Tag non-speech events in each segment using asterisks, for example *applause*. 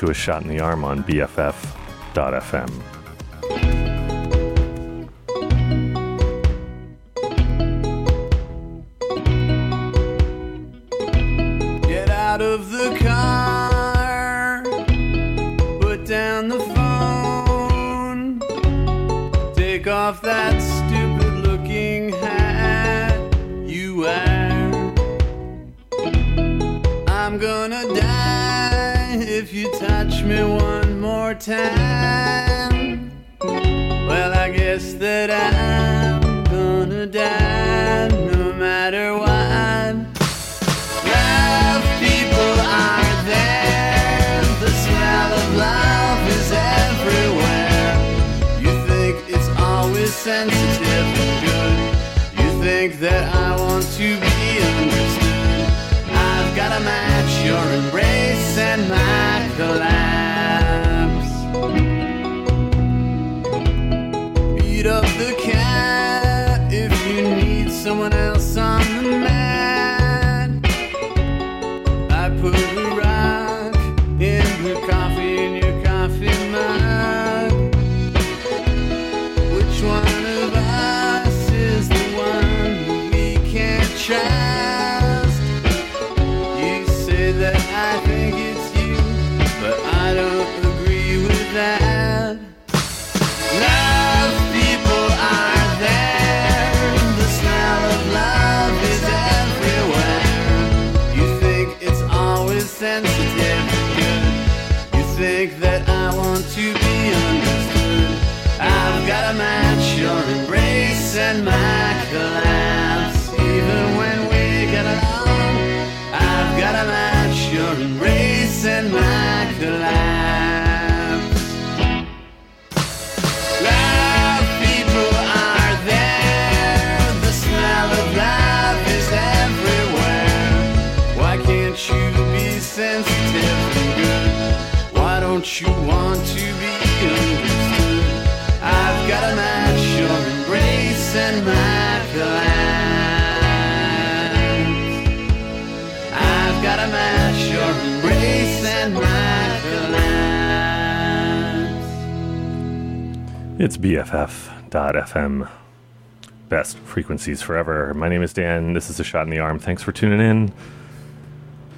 to A Shot in the Arm on BFF.fm. It's BFF.fm. Best frequencies forever. My name is Dan. This is A Shot in the Arm. Thanks for tuning in.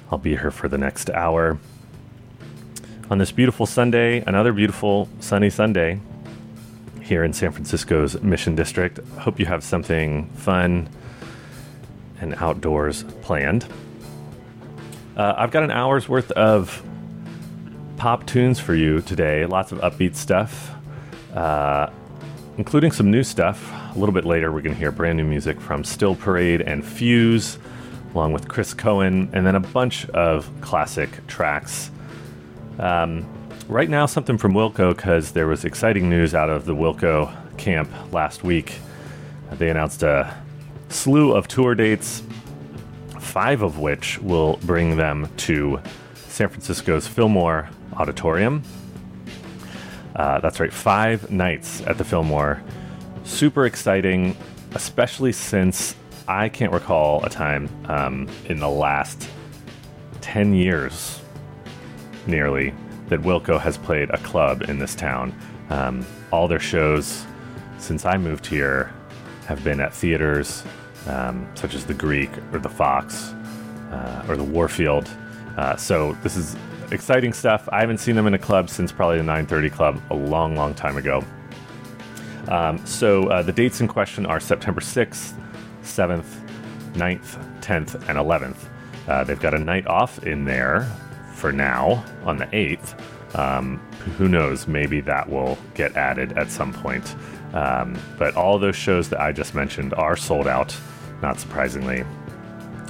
I'll be here for the next hour. On this beautiful Sunday, another beautiful sunny Sunday here in San Francisco's Mission District. Hope you have something fun and outdoors planned. Uh, I've got an hour's worth of pop tunes for you today. Lots of upbeat stuff, uh, including some new stuff. A little bit later, we're going to hear brand new music from Still Parade and FEWS, along with Chris Cohen, and then a bunch of classic tracks. Um, right now, something from Wilco, because there was exciting news out of the Wilco camp last week. They announced a slew of tour dates, five of which will bring them to San Francisco's Fillmore Auditorium. Uh, that's right, five nights at the Fillmore. Super exciting, especially since I can't recall a time um, in the last 10 years, nearly, that Wilco has played a club in this town. Um, all their shows since I moved here have been at theaters um, such as the Greek or the Fox uh, or the Warfield. Uh, so this is exciting stuff. I haven't seen them in a club since probably the 930 Club a long, long time ago. Um, so uh, the dates in question are September 6th, 7th, 9th, 10th, and 11th. Uh, they've got a night off in there for now on the 8th. Um, who knows? Maybe that will get added at some point. Um, but all those shows that I just mentioned are sold out, not surprisingly.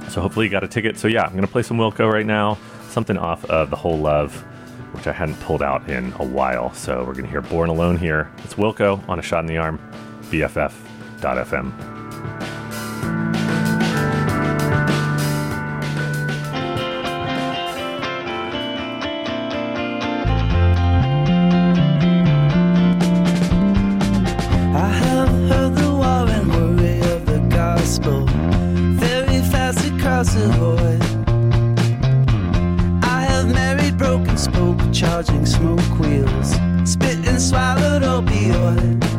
So hopefully you got a ticket. So yeah, I'm going to play some Wilco right now, something off of The Whole Love, which I hadn't pulled out in a while. So we're going to hear Born Alone here. It's Wilco on a shot in the arm, BFF.fm. swallowed opioid. I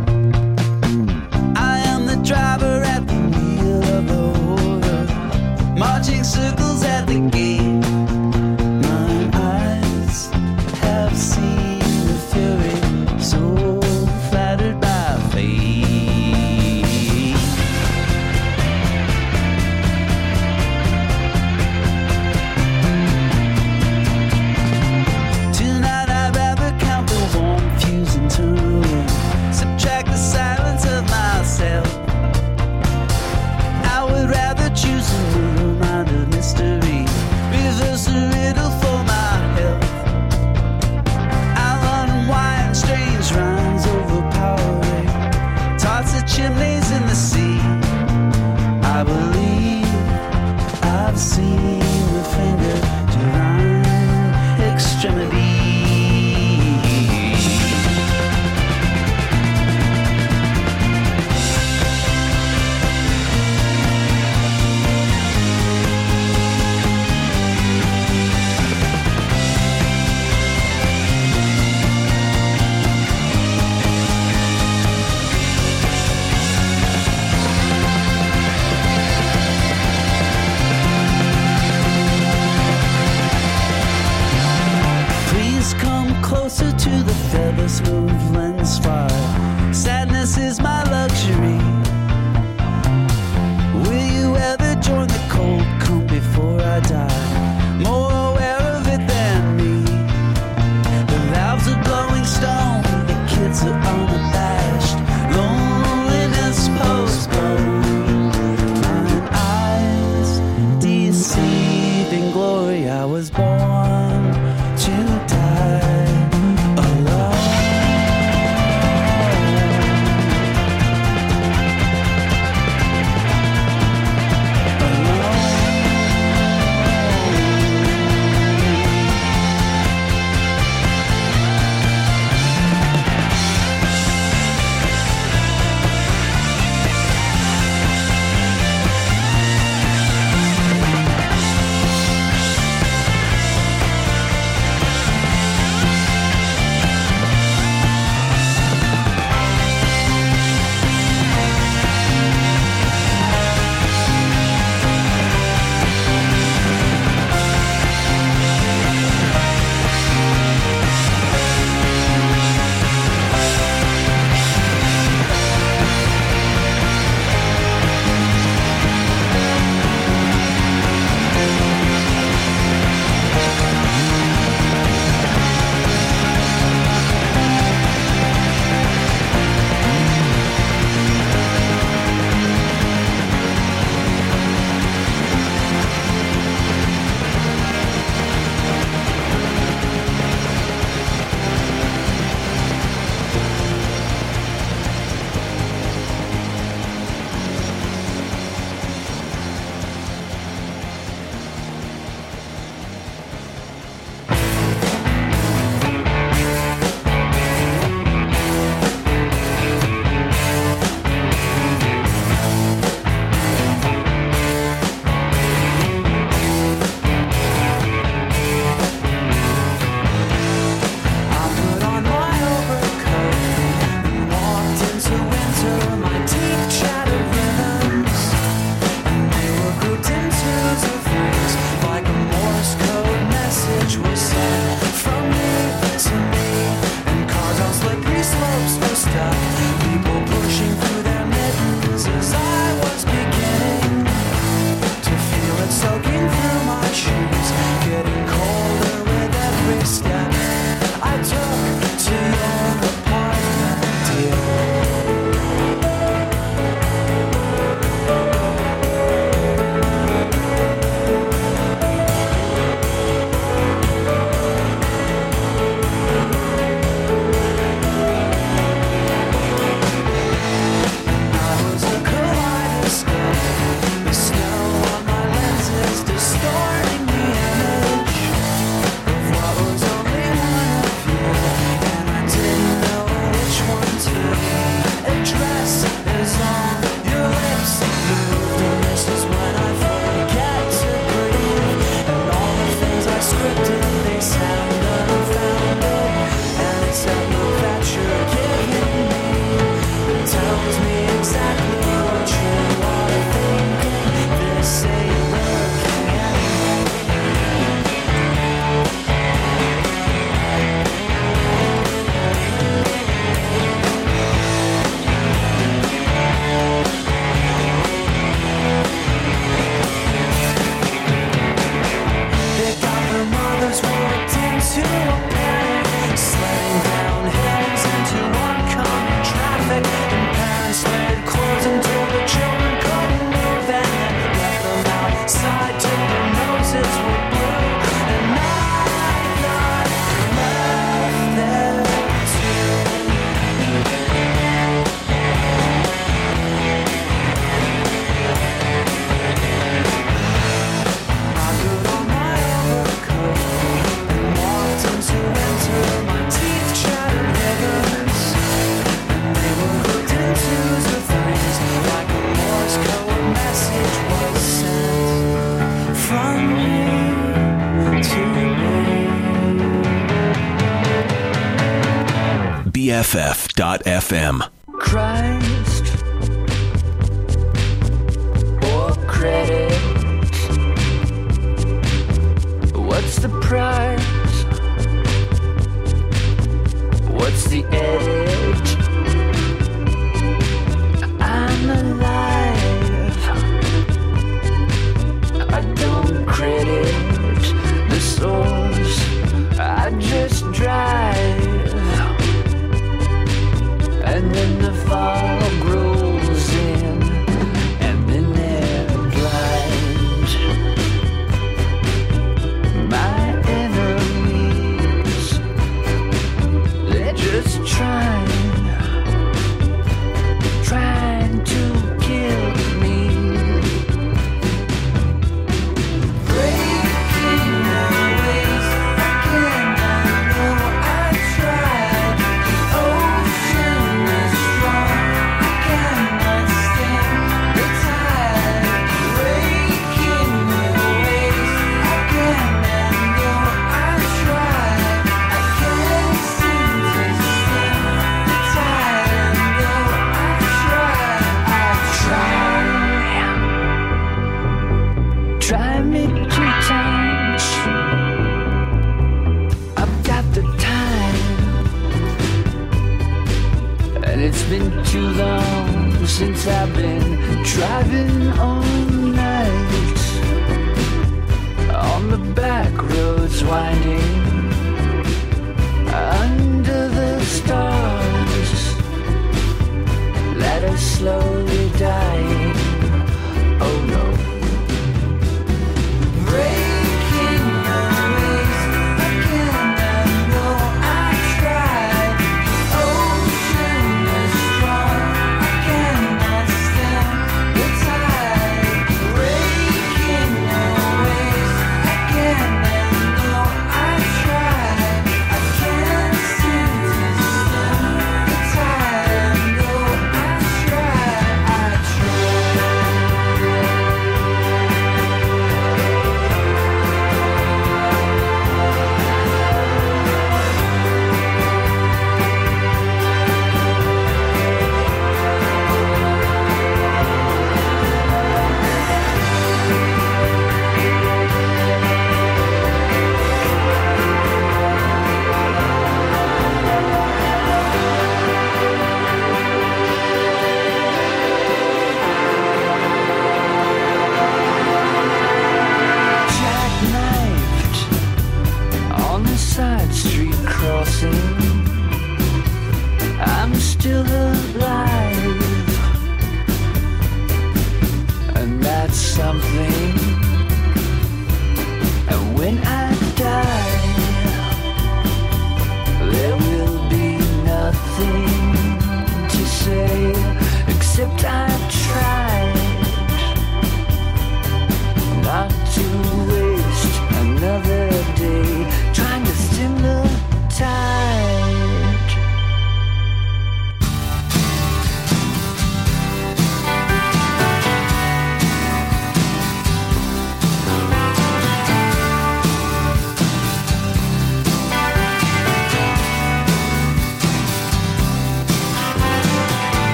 BFF.FM.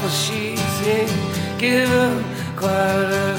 Well, she's in. Give him quite a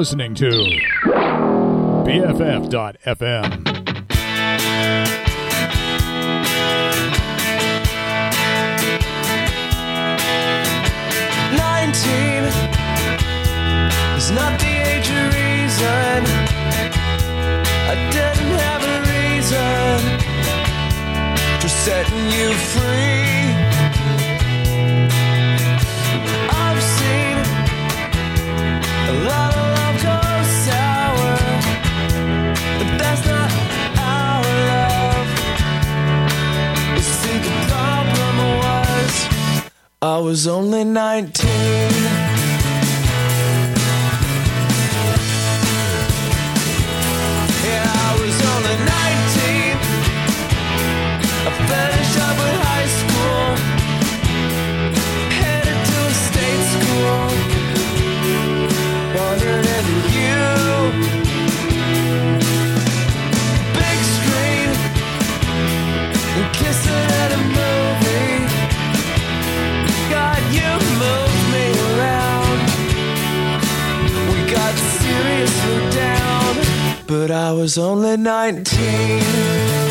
listening to BFF.FM. Nineteen is not the age of reason. I didn't have a reason for setting you free. was only 19. but I was only 19.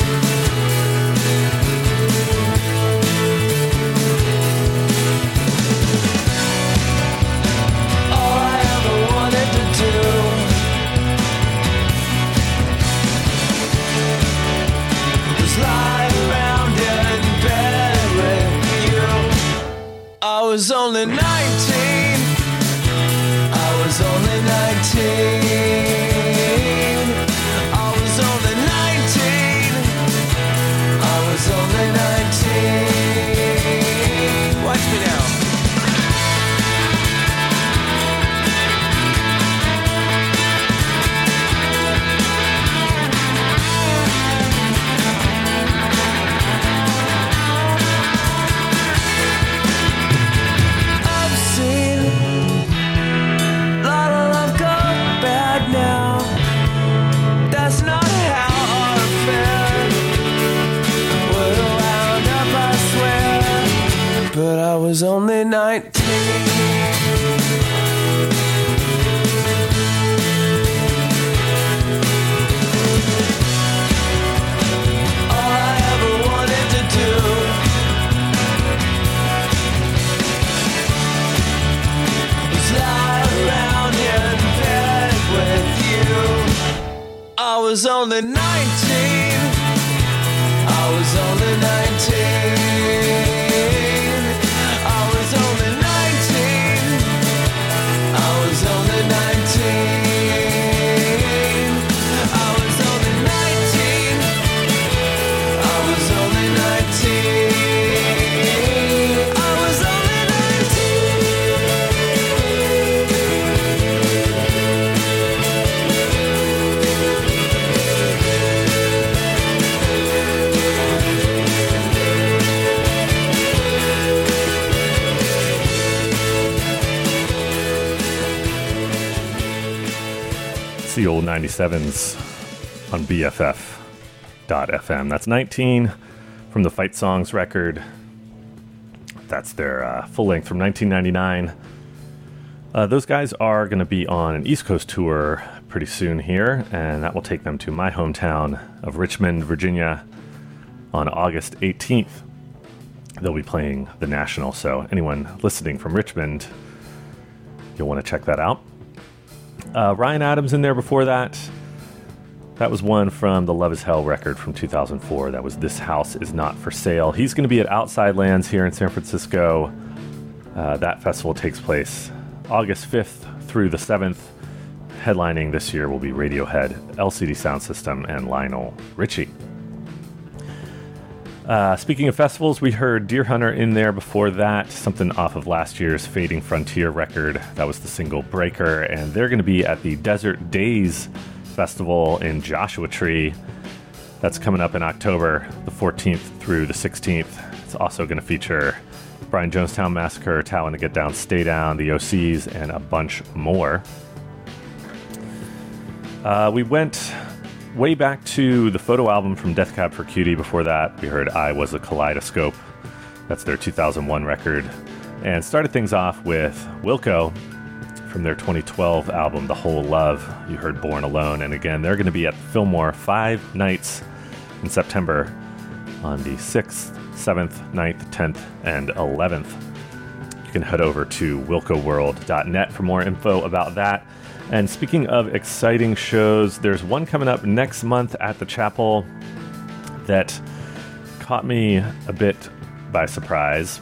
The old 97s on BFF.FM. That's 19 from the Fight Songs record. That's their uh, full length from 1999. Uh, those guys are going to be on an East Coast tour pretty soon here, and that will take them to my hometown of Richmond, Virginia on August 18th. They'll be playing the National, so anyone listening from Richmond, you'll want to check that out. Uh, Ryan Adams in there before that. That was one from the Love is Hell record from 2004. That was This House Is Not for Sale. He's going to be at Outside Lands here in San Francisco. Uh, that festival takes place August 5th through the 7th. Headlining this year will be Radiohead, LCD Soundsystem, and Lionel Richie. Uh, speaking of festivals, we heard Deerhunter in there before that, something off of last year's Fading Frontier record. That was the single Breaker, and they're going to be at the Desert Daze Festival in Joshua Tree. That's coming up in October, the 14th through the 16th. It's also going to feature Brian Jonestown Massacre, Talent to Get Down, Stay Down, the OCs, and a bunch more. Uh, we went way back to the photo album from Death Cab for Cutie. Before that, we heard I Was a Kaleidoscope. That's their 2001 record. And started things off with Wilco from their 2012 album, The Whole Love. You heard Born Alone. And again, they're going to be at Fillmore five nights in September on the 6th, 7th, 9th, 10th, and 11th. You can head over to wilcoworld.net for more info about that. And speaking of exciting shows, there's one coming up next month at the chapel that caught me a bit by surprise.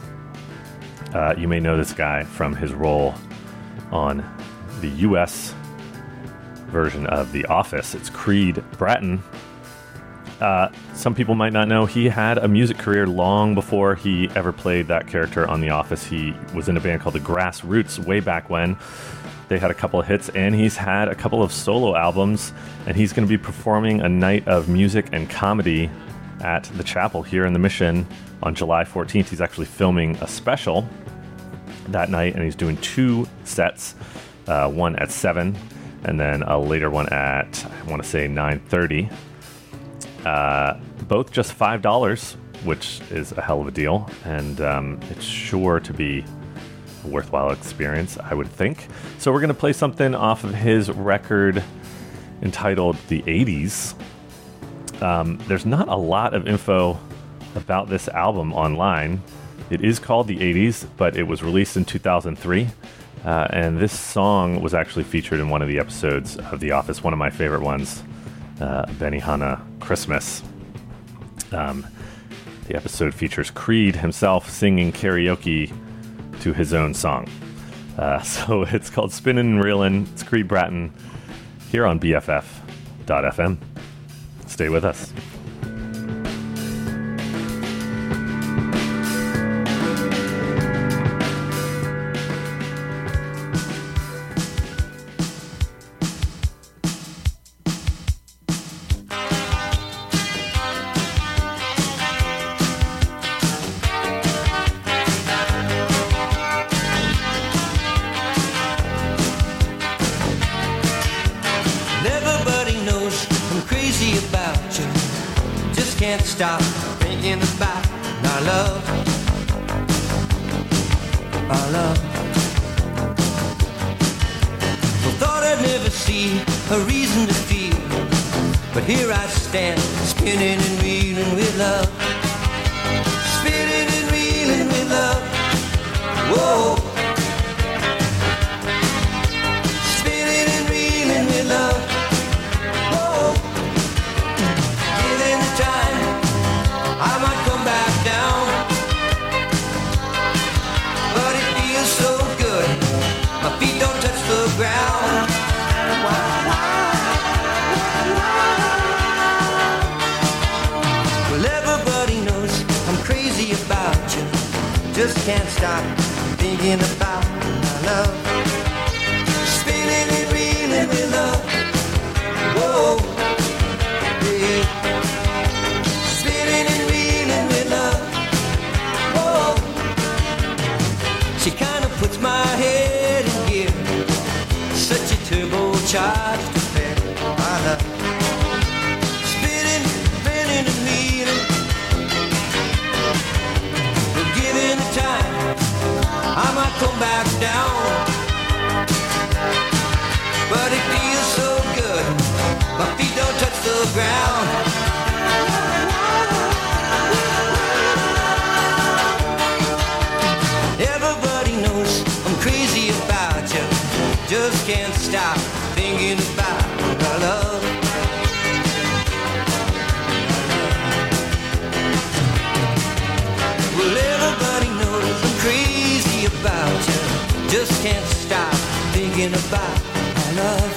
Uh, you may know this guy from his role on the US version of The Office. It's Creed Bratton. Uh, some people might not know he had a music career long before he ever played that character on The Office. He was in a band called the Grassroots way back when. They had a couple of hits, and he's had a couple of solo albums, and he's going to be performing a night of music and comedy at the chapel here in the Mission on July 14th. He's actually filming a special that night, and he's doing two sets, uh, one at seven, and then a later one at I want to say 9:30. Uh, both just five dollars, which is a hell of a deal, and um, it's sure to be worthwhile experience, I would think. So we're gonna play something off of his record entitled "The '80s." Um, there's not a lot of info about this album online. It is called The 80s, but it was released in 2003. Uh, and this song was actually featured in one of the episodes of The Office, one of my favorite ones, uh, Benihana Christmas. Um, the episode features Creed himself singing karaoke to his own song. Uh, *laughs* so it's called Spinnin' and Reelin'. It's Creed Bratton here on BFF.fm. Stay with us. Can't stop thinking about our love. Our love. Well, thought I'd never see a reason to feel. But here I stand, spinning and reeling with love. Spinning and reeling with love. Whoa. Can't stop thinking about my love. Spinning and reeling with love. Thinking about our love.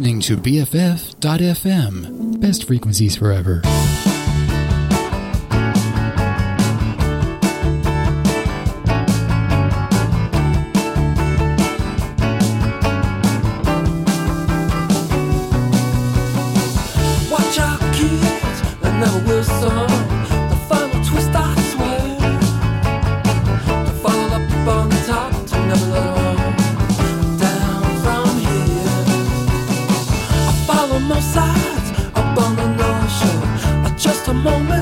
listening to BFF.FM. Best frequencies forever. The moment.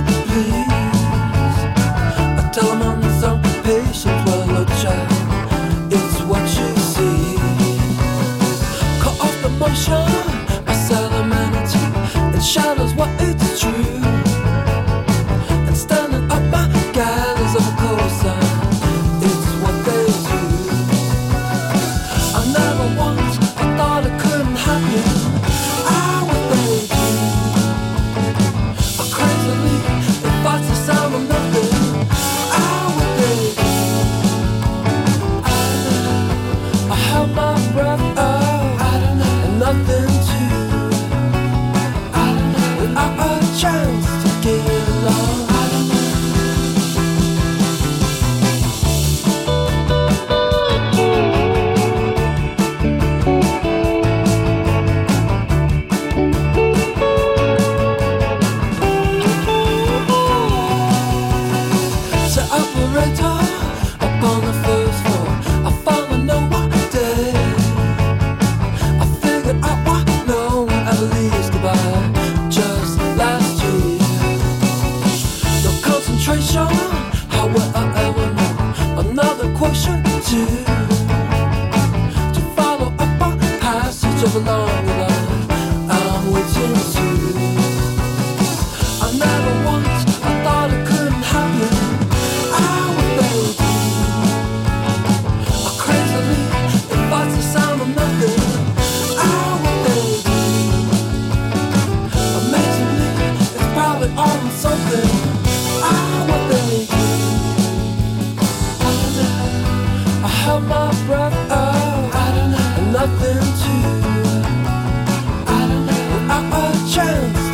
held my breath. Oh, I don't know. Nothing to. I don't know. I, I, chance.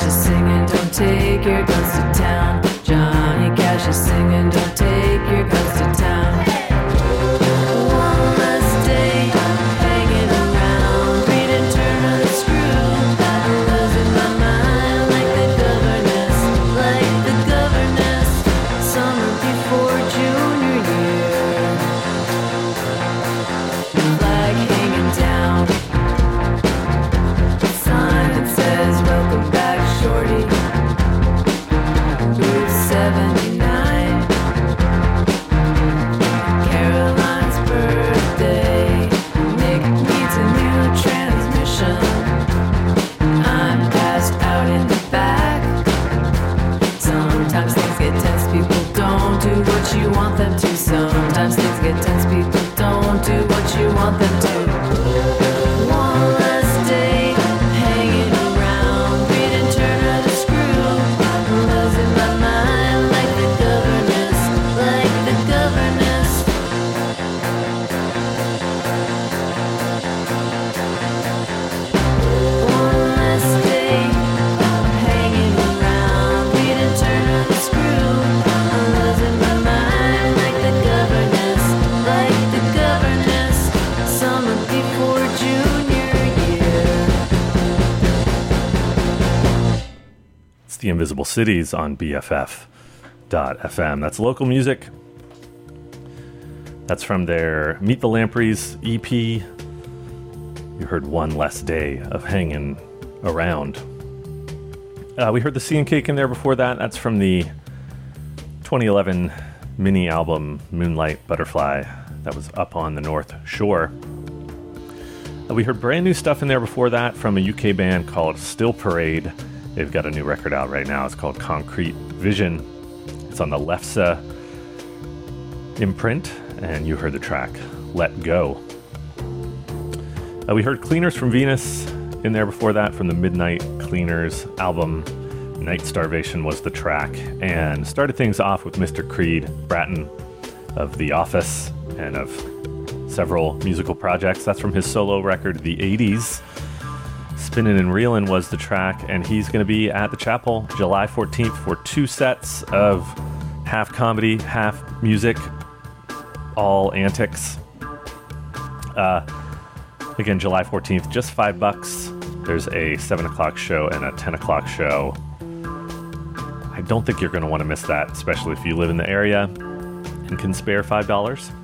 just singing, don't take your guns to town. Cities on BFF.fm. That's local music. That's from their Meet the Lampreys EP. You heard One Less Day of Hanging Around. Uh, we heard the Sea and Cake in there before that. That's from the 2011 mini album Moonlight Butterfly that was up on the North Shore. Uh, we heard brand new stuff in there before that from a UK band called Still Parade. They've got a new record out right now. It's called Concrete Vision. It's on the Lefse imprint, and you heard the track Let Go. Uh, we heard Cleaners from Venus in there before that from the Midnight Cleaners album. Night Starvation was the track, and started things off with Mr. Creed Bratton of The Office and of several musical projects. That's from his solo record, The 80s. Spinnin' and Reelin' was the track, and he's going to be at the chapel July 14th for two sets of half comedy, half music, all antics. Uh, again, July 14th, just five bucks. There's a 7 o'clock show and a 10 o'clock show. I don't think you're going to want to miss that, especially if you live in the area and can spare $5.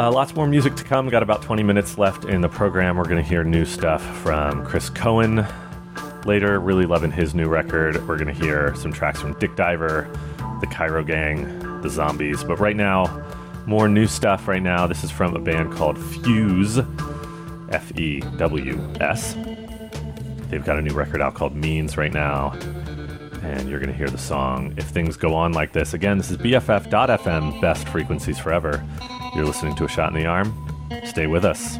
Uh, lots more music to come. Got about 20 minutes left in the program. We're going to hear new stuff from Chris Cohen later. Really loving his new record. We're going to hear some tracks from Dick Diver, the Cairo Gang, the Zombies. But right now, more new stuff right now. This is from a band called FEWS, F E W S. They've got a new record out called Means right now. And you're going to hear the song If Things Go On Like This. Again, this is BFF.FM, best frequencies forever. You're listening to A Shot in the Arm. Stay with us.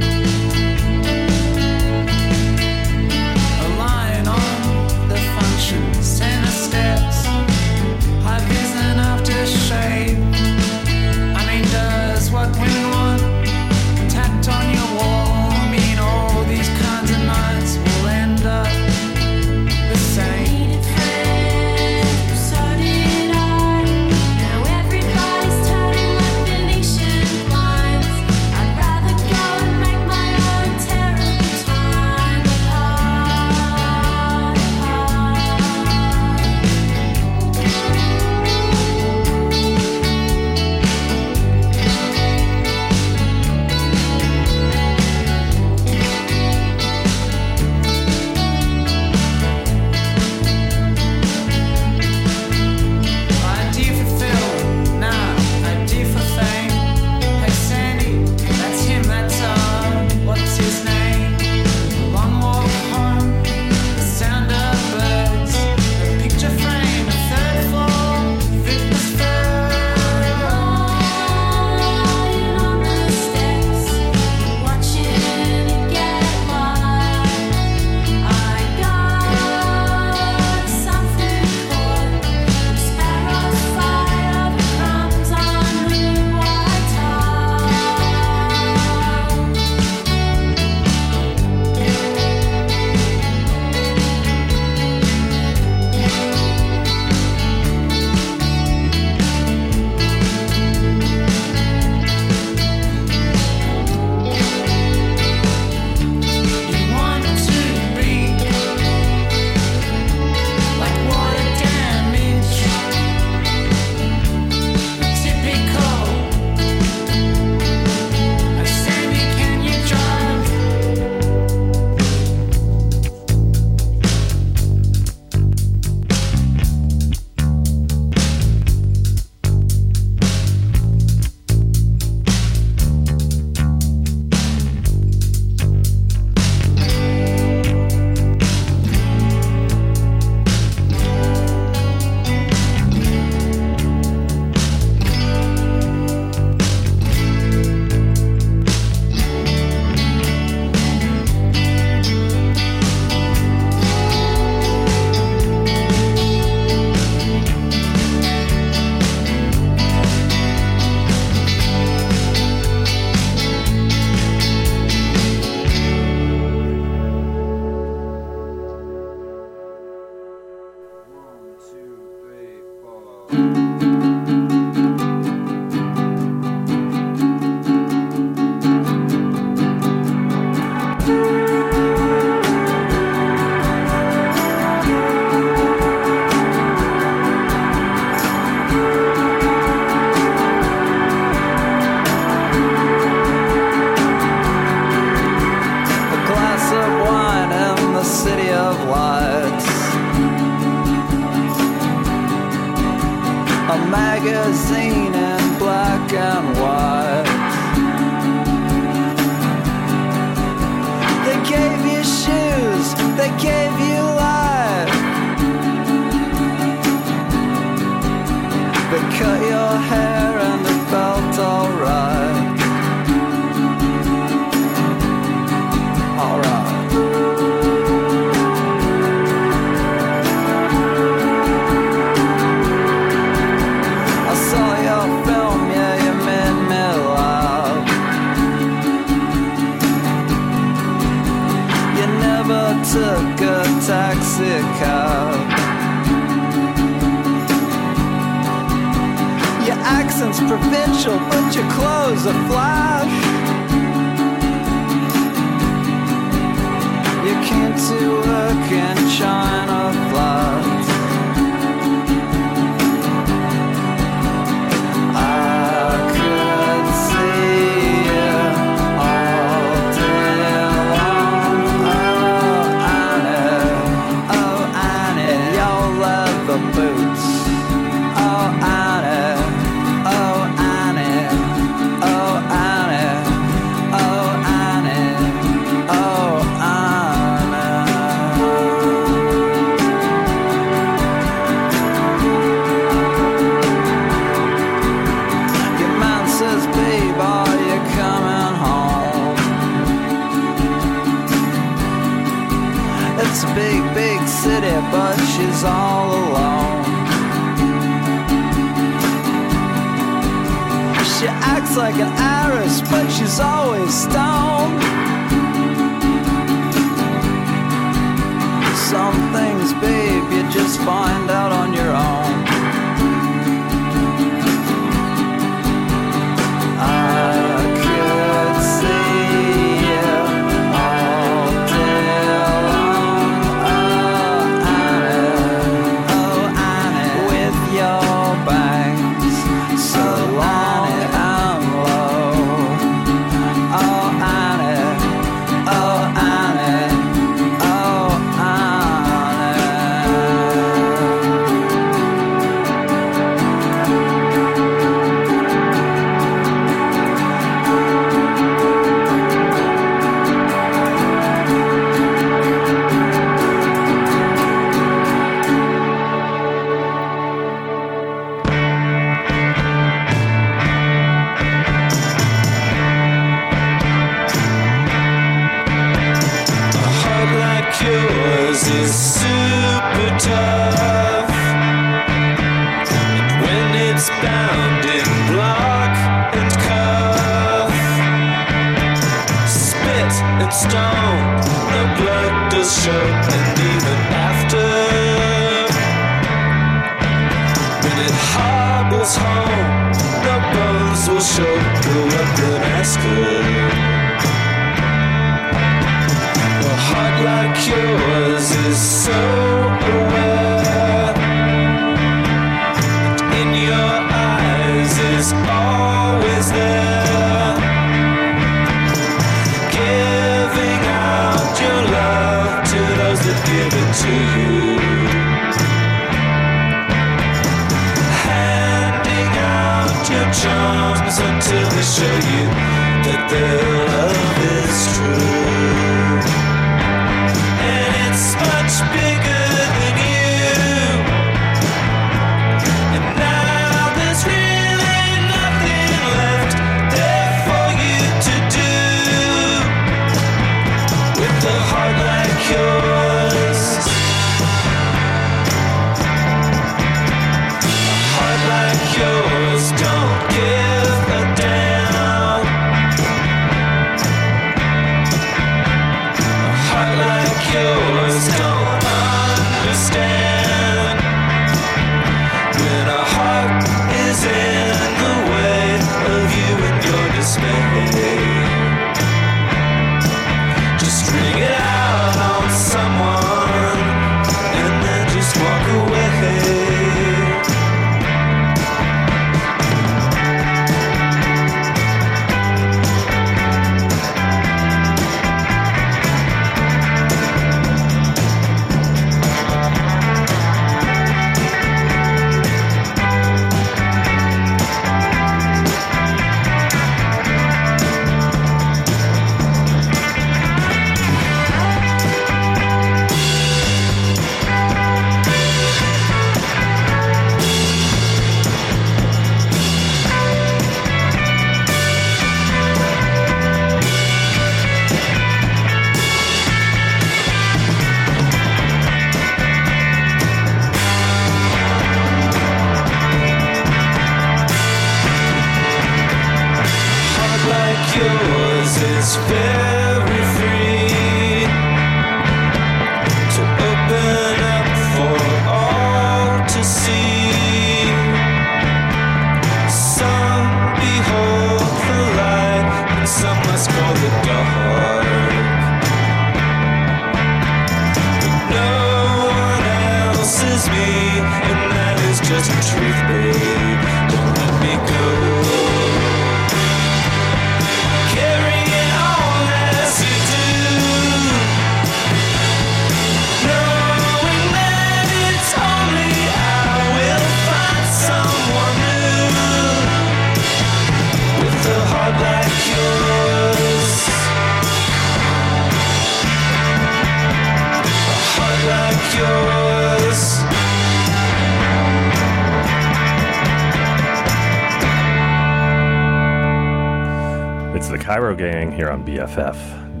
Here on BFF.FM.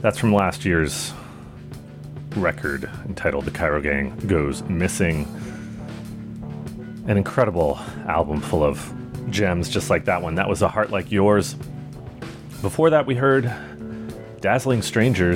That's from last year's record entitled The Cairo Gang Goes Missing. An incredible album full of gems just like that one. That was A Heart Like Yours. Before that, we heard Dazzling Strangers